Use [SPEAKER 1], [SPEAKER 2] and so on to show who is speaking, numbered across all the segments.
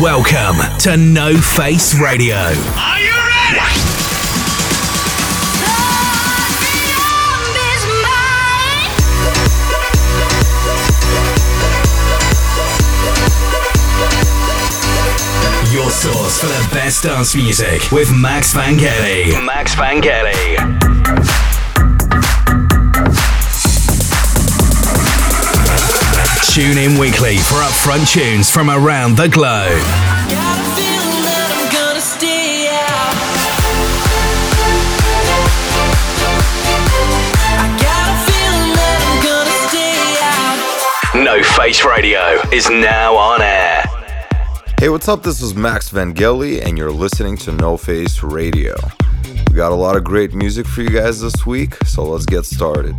[SPEAKER 1] Welcome to No Face Radio.
[SPEAKER 2] Are you ready?
[SPEAKER 1] Your source for the best dance music with Max Vangeli. Max Vangeli. Tune in weekly for upfront tunes from around the globe. No Face Radio is now on air.
[SPEAKER 3] Hey, what's up? This is Max Vangeli, and you're listening to No Face Radio. We got a lot of great music for you guys this week, so let's get started.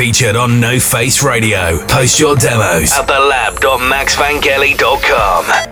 [SPEAKER 4] Featured on No Face Radio. Post your demos at thelab.maxvangeli.com.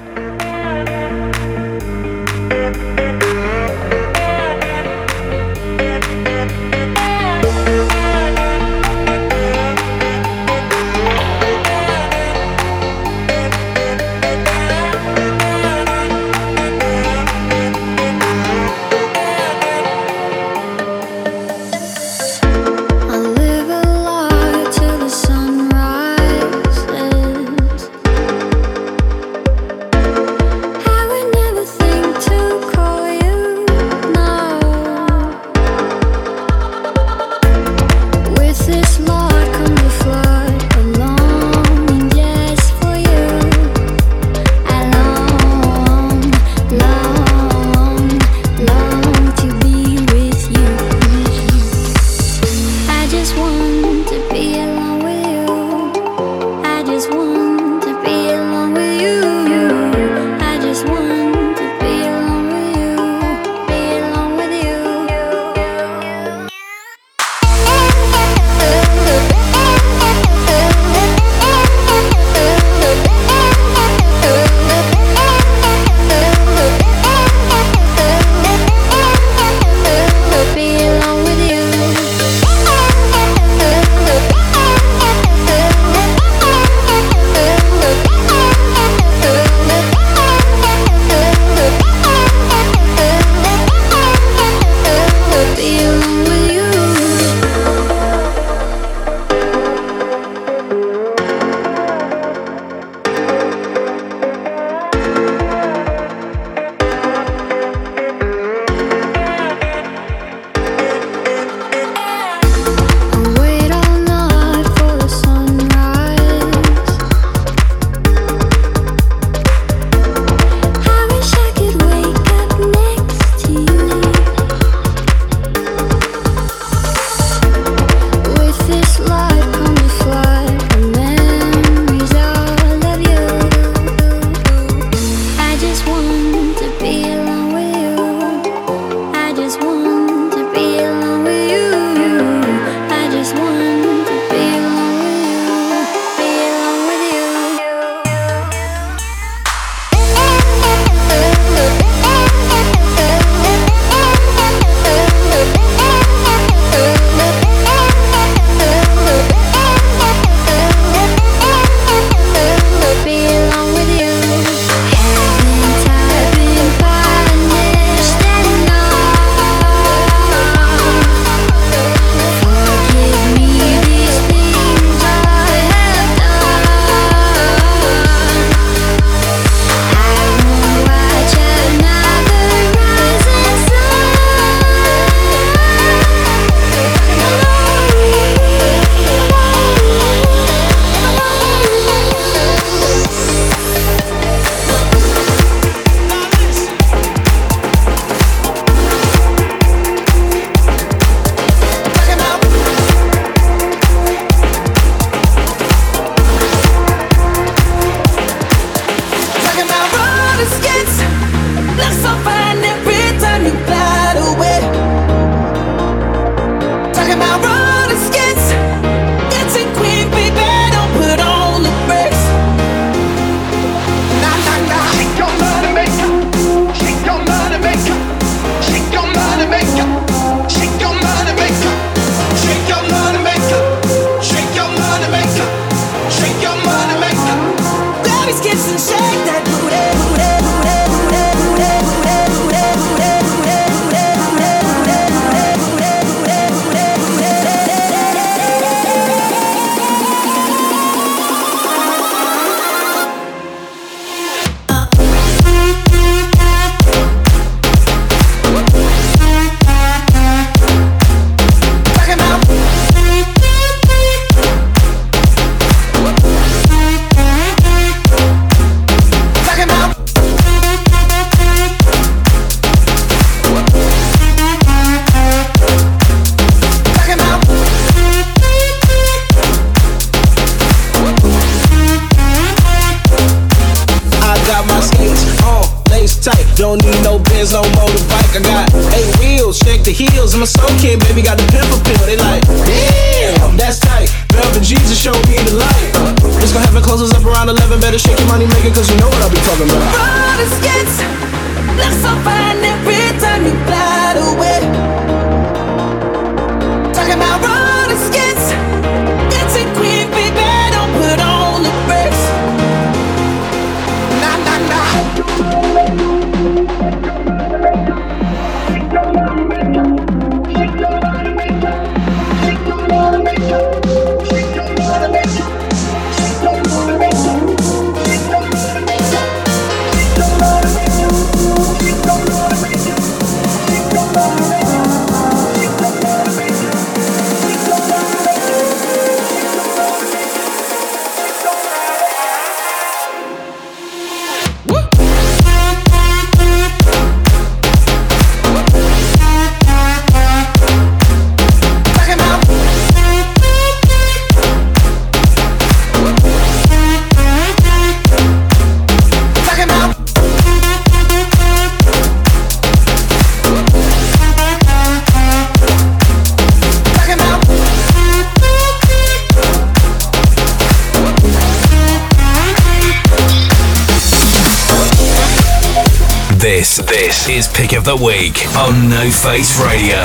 [SPEAKER 5] the
[SPEAKER 4] Week on No Face Radio.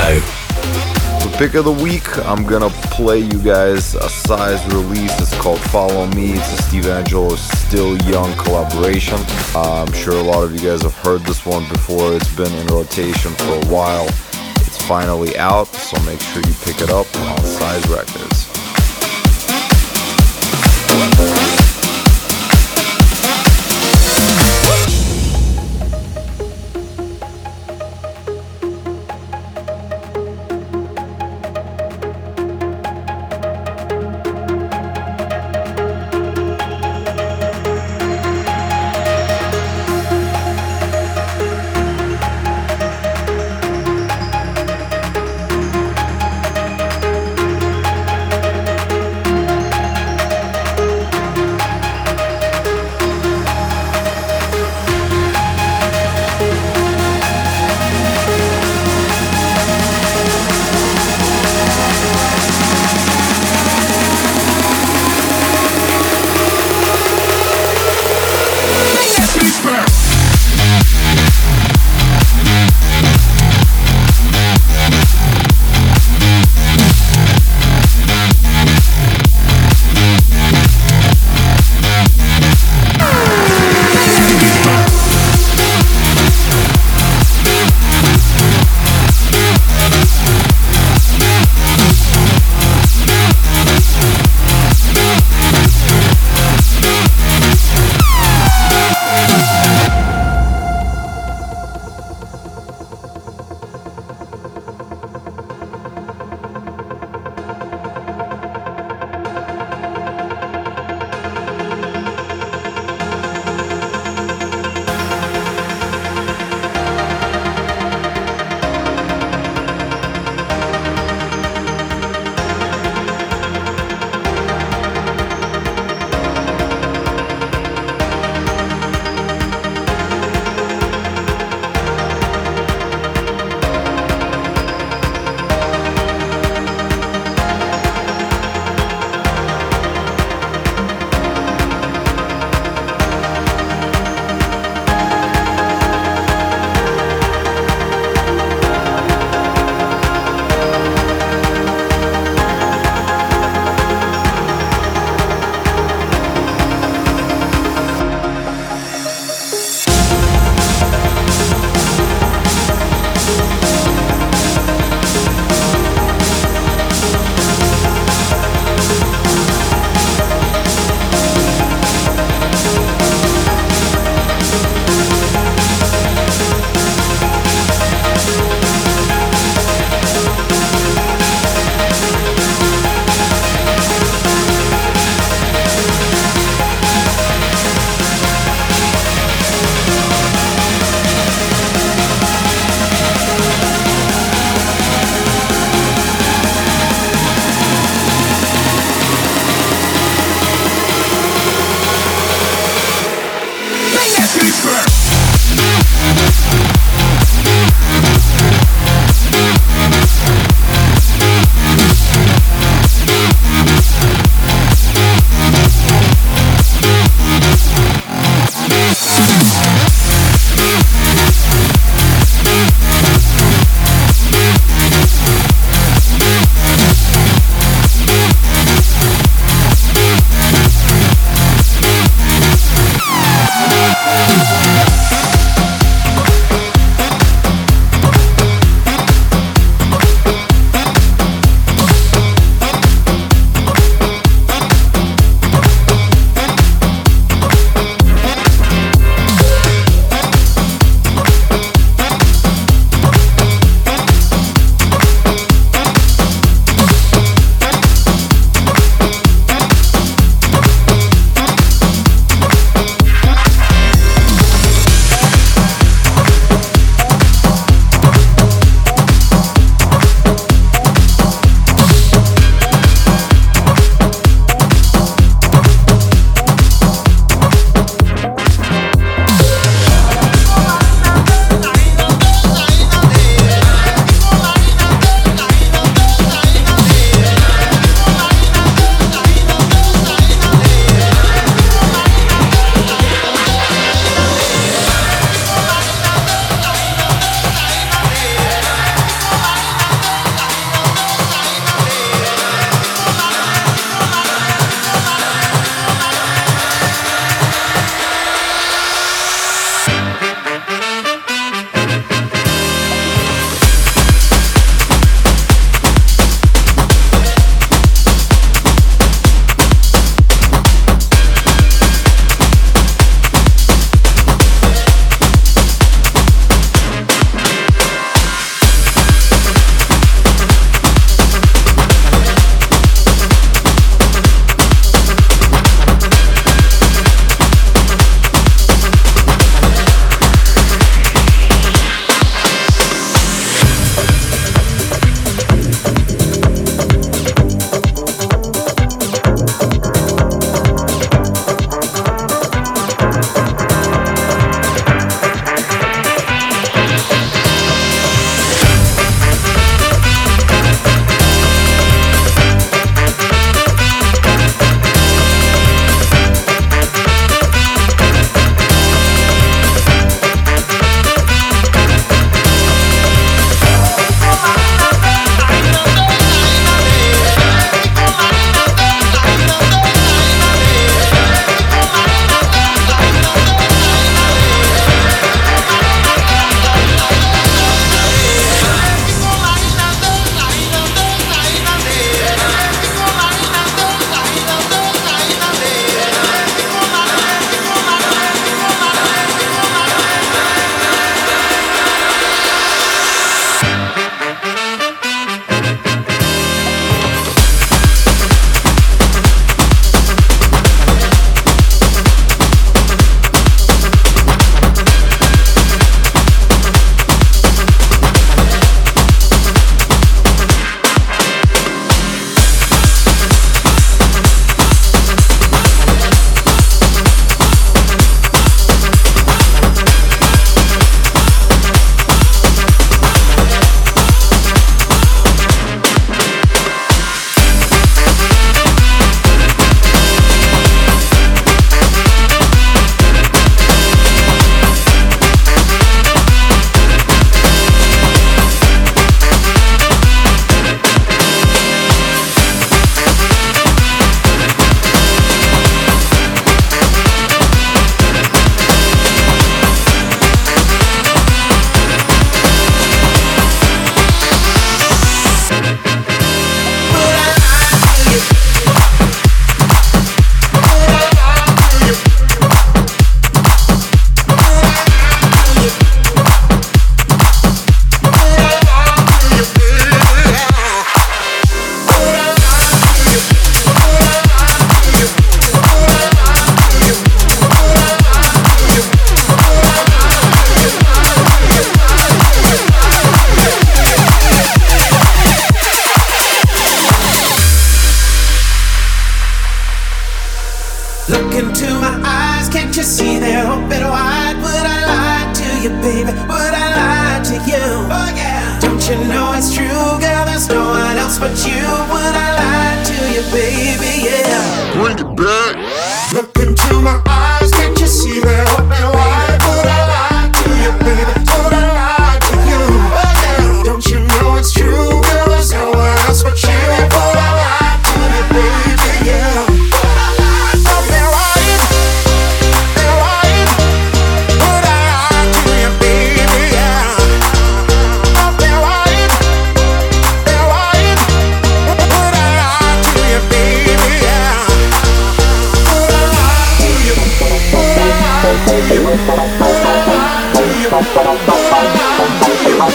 [SPEAKER 3] The pick of the week, I'm gonna play you guys a size release. It's called Follow Me. It's a Steve Angello Still Young collaboration. Uh, I'm sure a lot of you guys have heard this one before. It's been in rotation for a while. It's finally out, so make sure you pick it up on Size Records.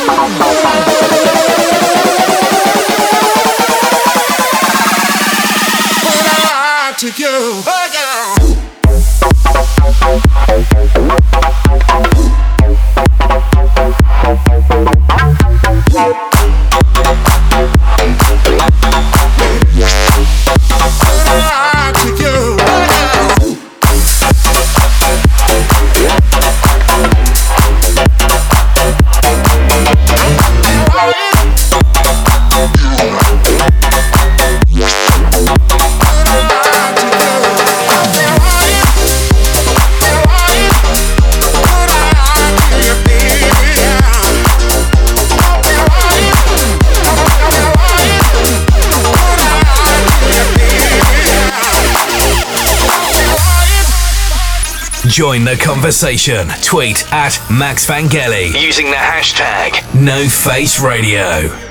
[SPEAKER 1] Música
[SPEAKER 5] Join the conversation. Tweet at Max Vangeli using the hashtag NoFaceRadio.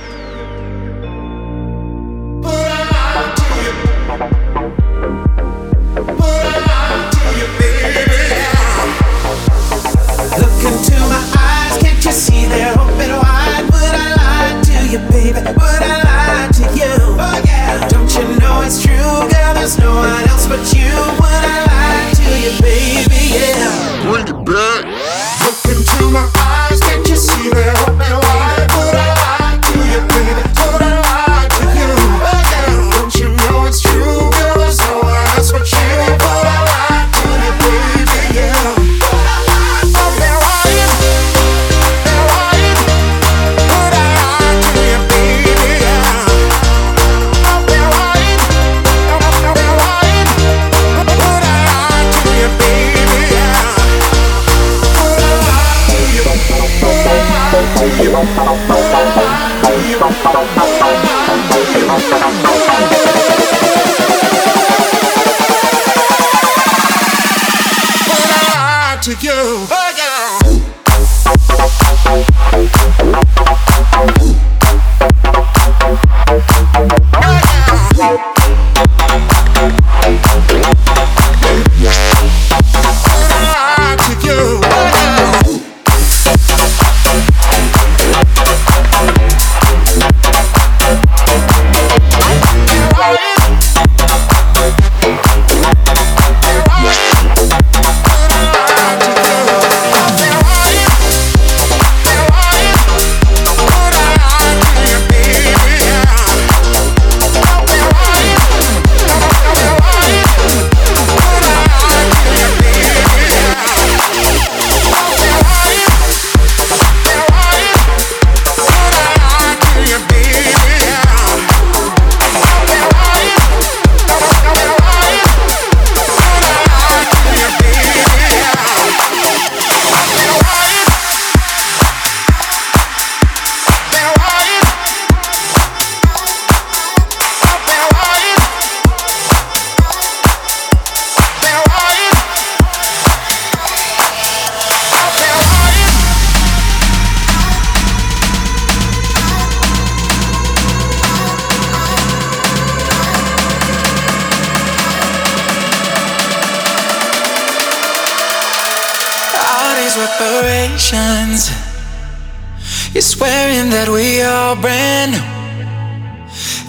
[SPEAKER 6] You're swearing that we are brand new.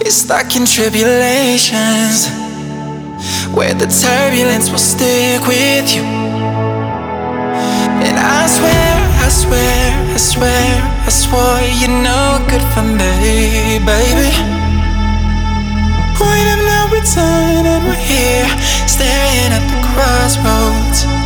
[SPEAKER 6] You're stuck in tribulations where the turbulence will stick with you. And I swear, I swear, I swear, I swore you're no good for me, baby. Point of no return, and we're here staring at the crossroads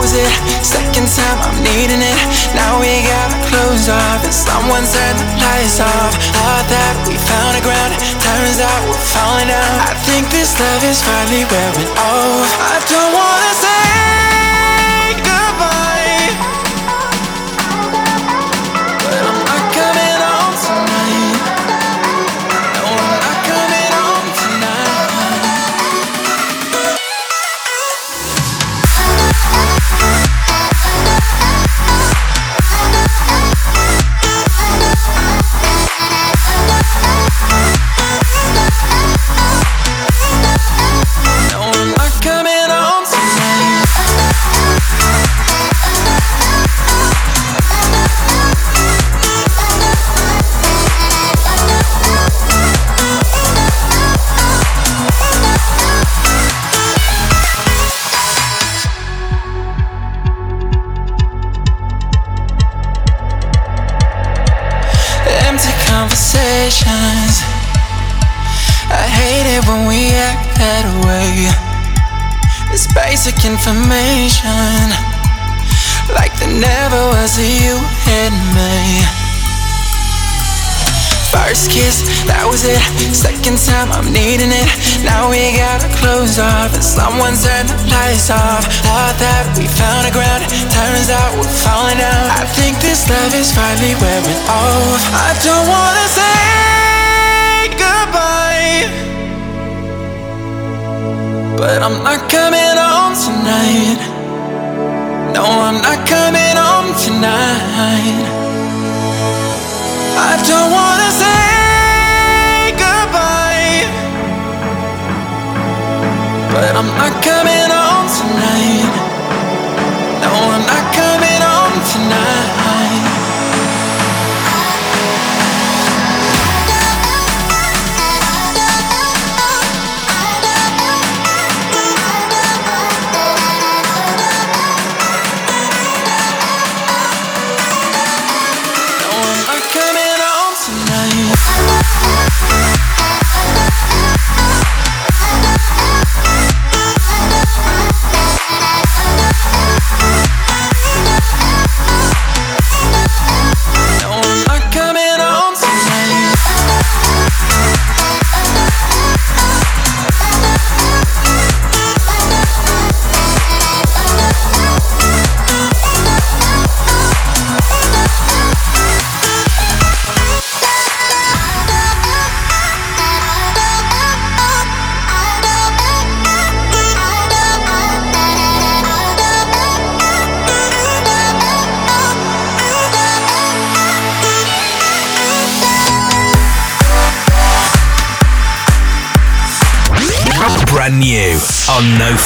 [SPEAKER 7] was it. Second time I'm needing it. Now we gotta close off, and someone turned the lights off. Thought that we found a ground, turns out we're falling down. I think this love is finally wearing off. I don't wanna say basic information. Like there never was a you and me. First kiss, that was it. Second time, I'm needing it. Now we gotta close off, and someone turned the lights off. Thought that we found a ground, turns out we're falling down. I think this love is finally wearing off. I don't wanna say goodbye, but I'm not coming home tonight. No, I'm not coming home tonight. I don't wanna say goodbye, but I'm not coming home tonight. No, I'm not coming home tonight.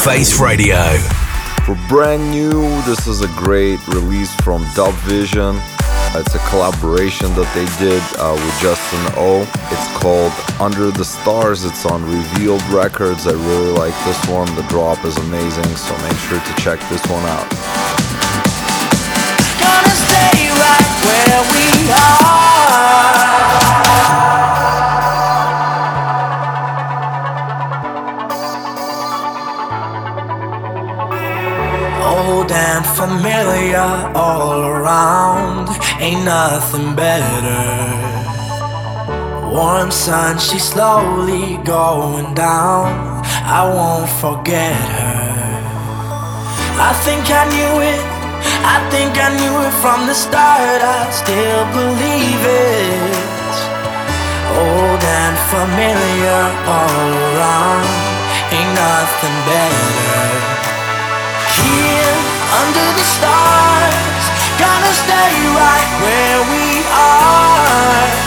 [SPEAKER 4] Face Radio.
[SPEAKER 3] For brand new, this is a great release from Dub Vision. It's a collaboration that they did uh, with Justin O. It's called Under the Stars. It's on Revealed Records. I really like this one. The drop is amazing, so make sure to check this one out.
[SPEAKER 7] Warm sun, she's slowly going down. I won't forget her. I think I knew it. I think I knew it from the start. I still believe it. Old and familiar all around. Ain't nothing better. Here under the stars, gonna stay right where we are.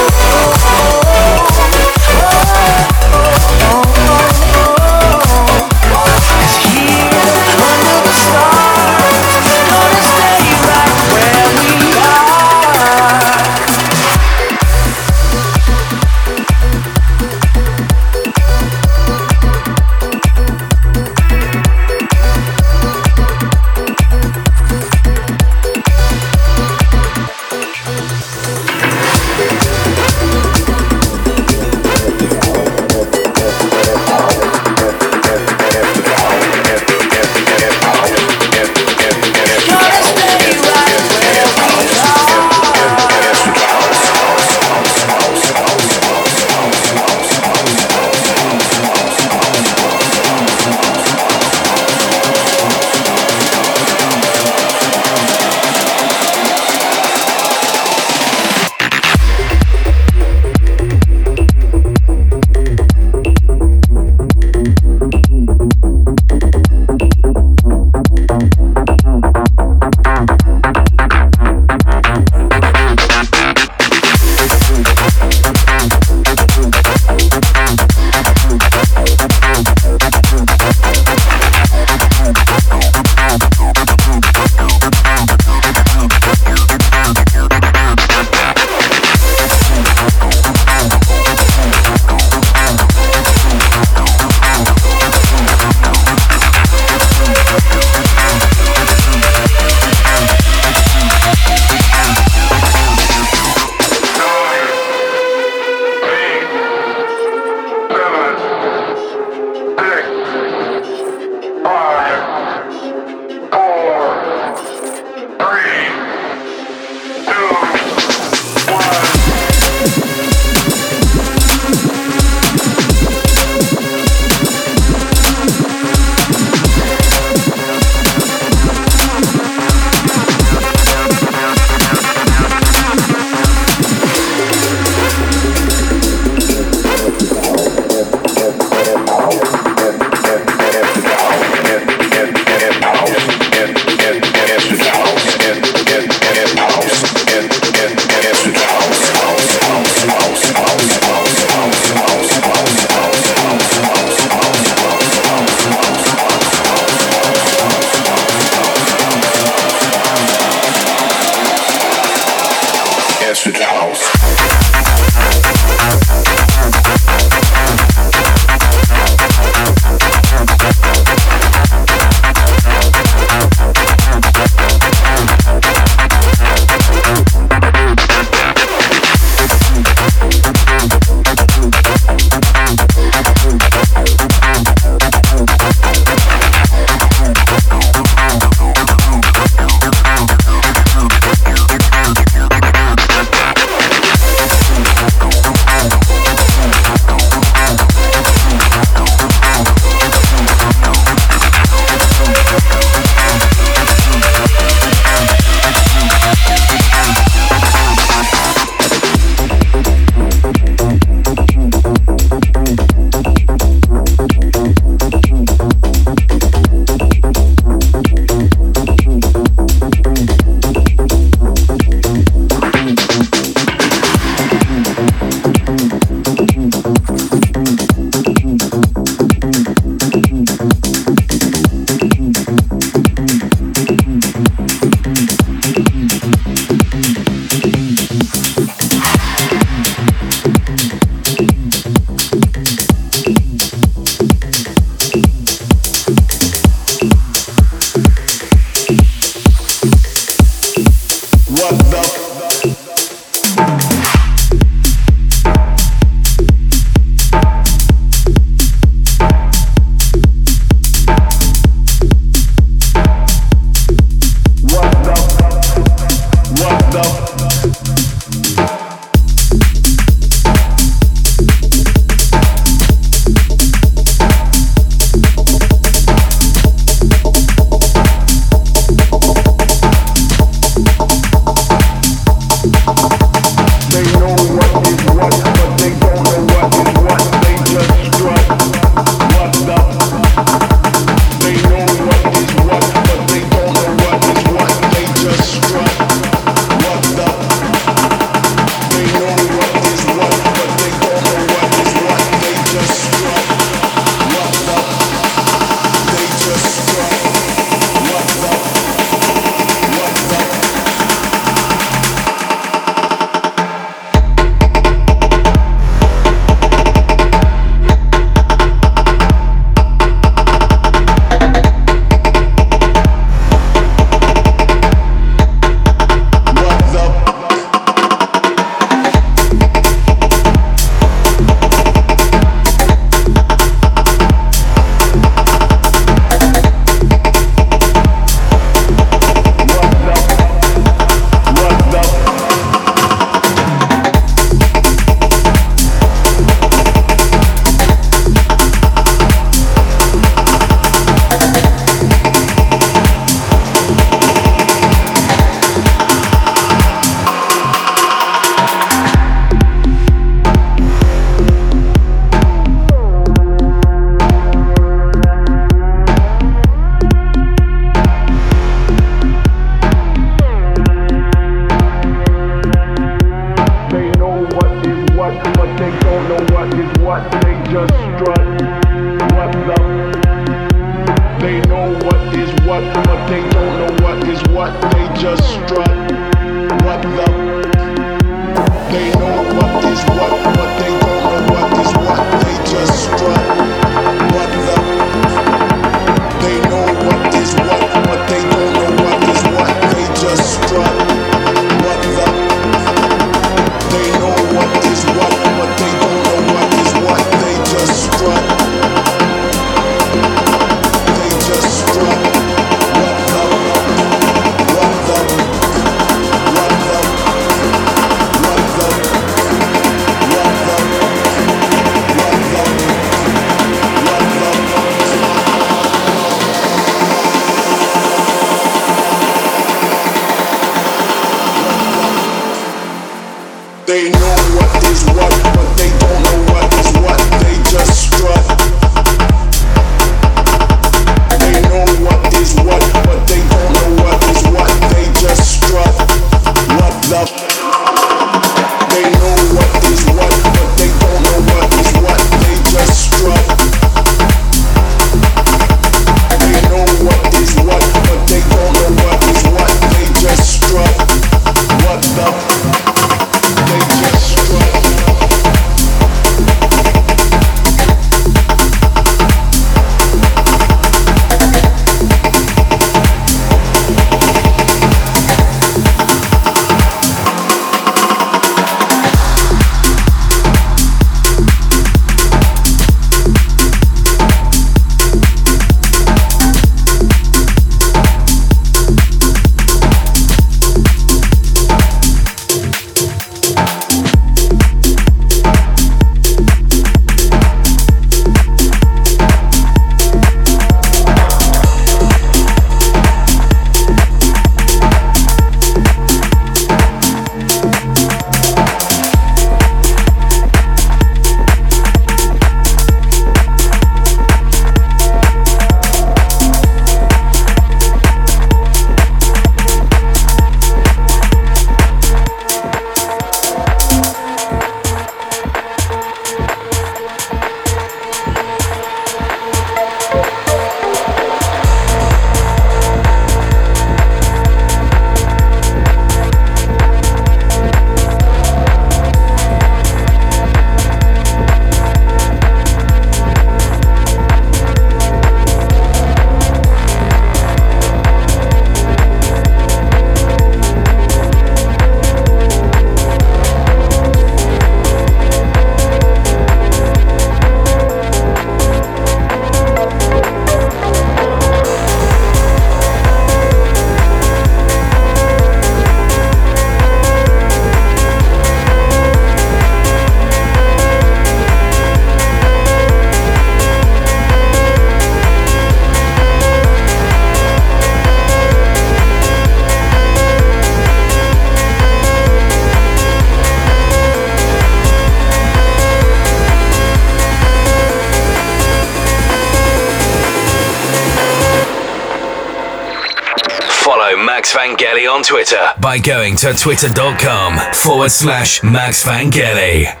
[SPEAKER 1] on Twitter by going to twitter.com forward slash Max Vangeli.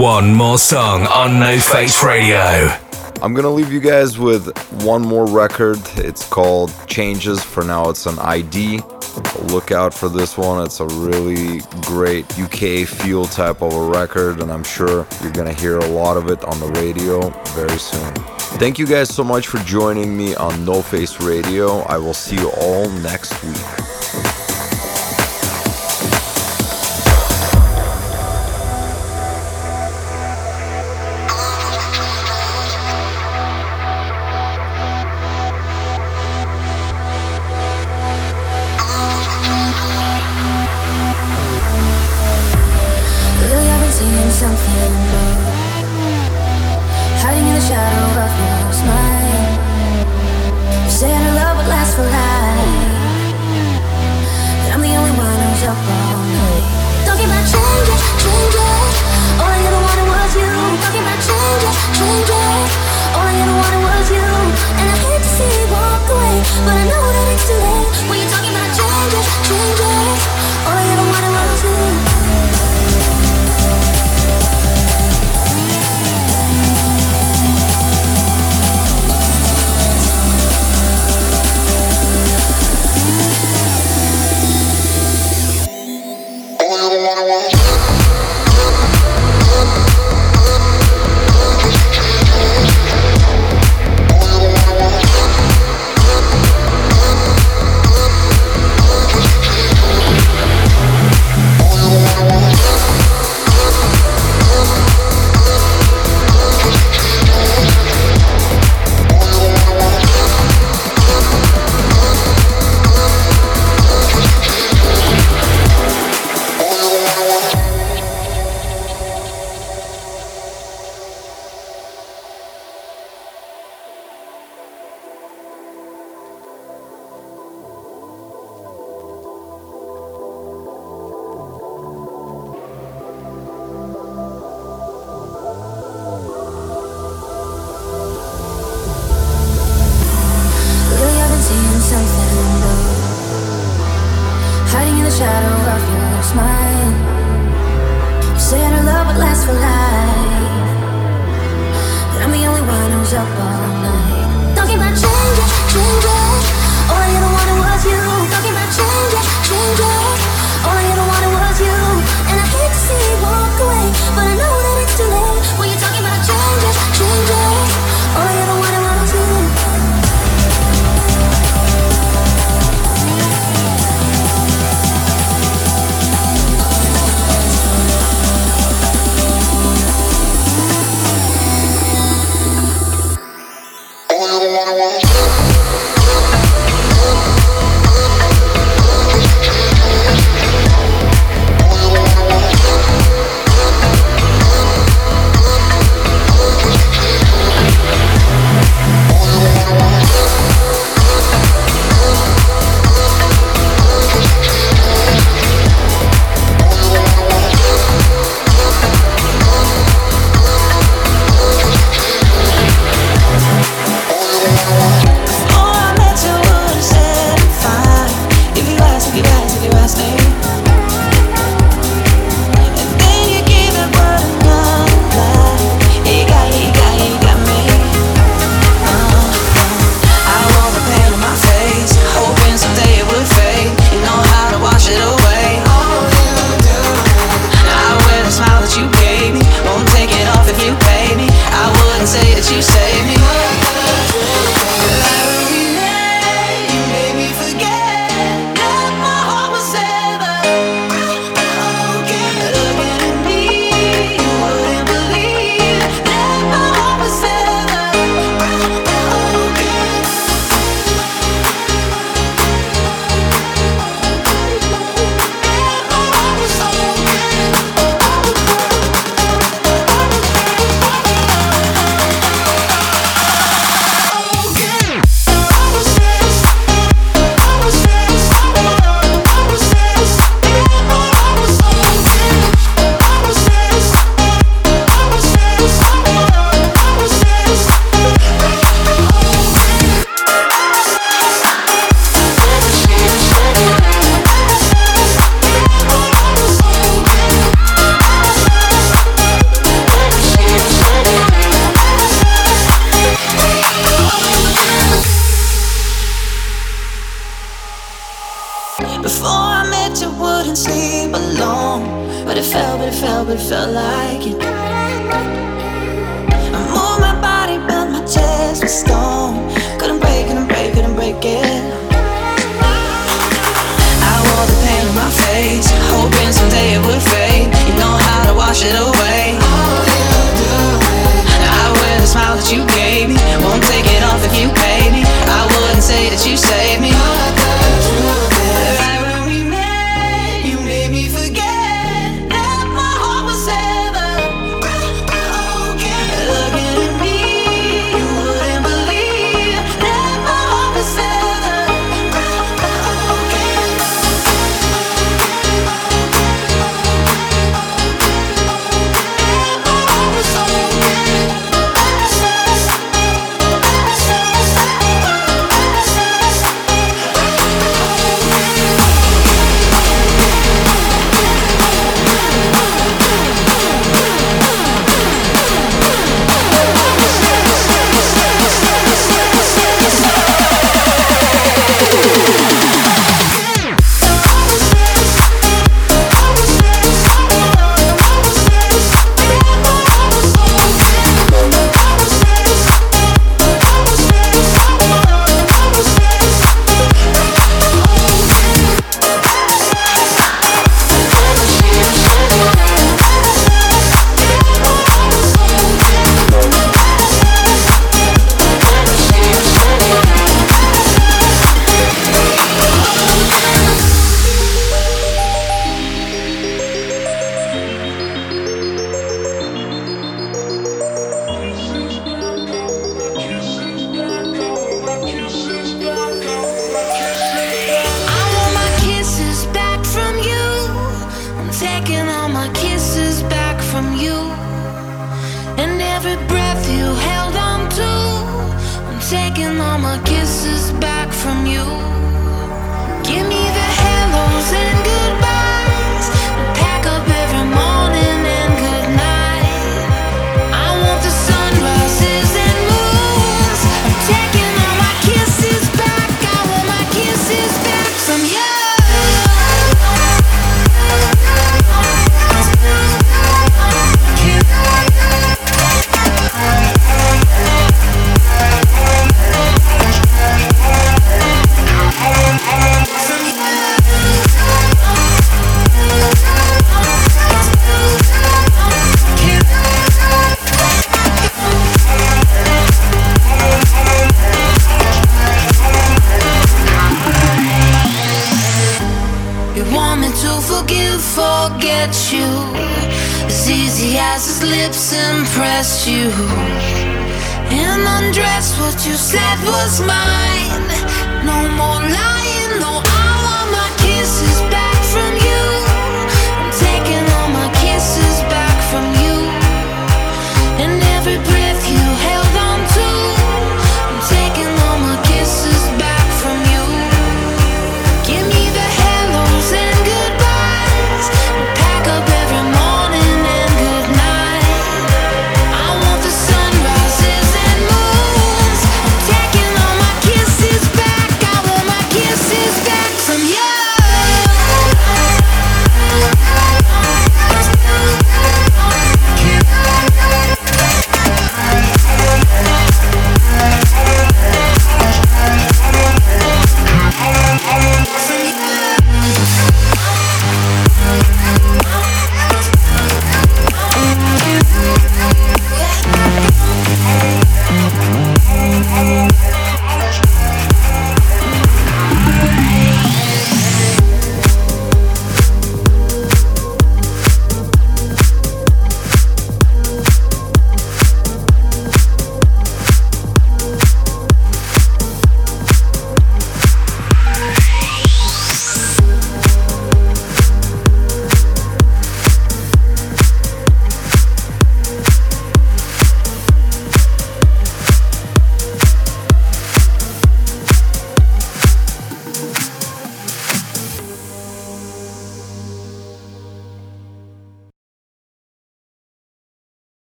[SPEAKER 1] One more song on No Face Radio.
[SPEAKER 6] I'm gonna leave you guys with one more record. It's called Changes. For now, it's an ID. Look out for this one. It's a really great UK feel type of a record, and I'm sure you're gonna hear a lot of it on the radio very soon. Thank you guys so much for joining me on No Face Radio. I will see you all next week.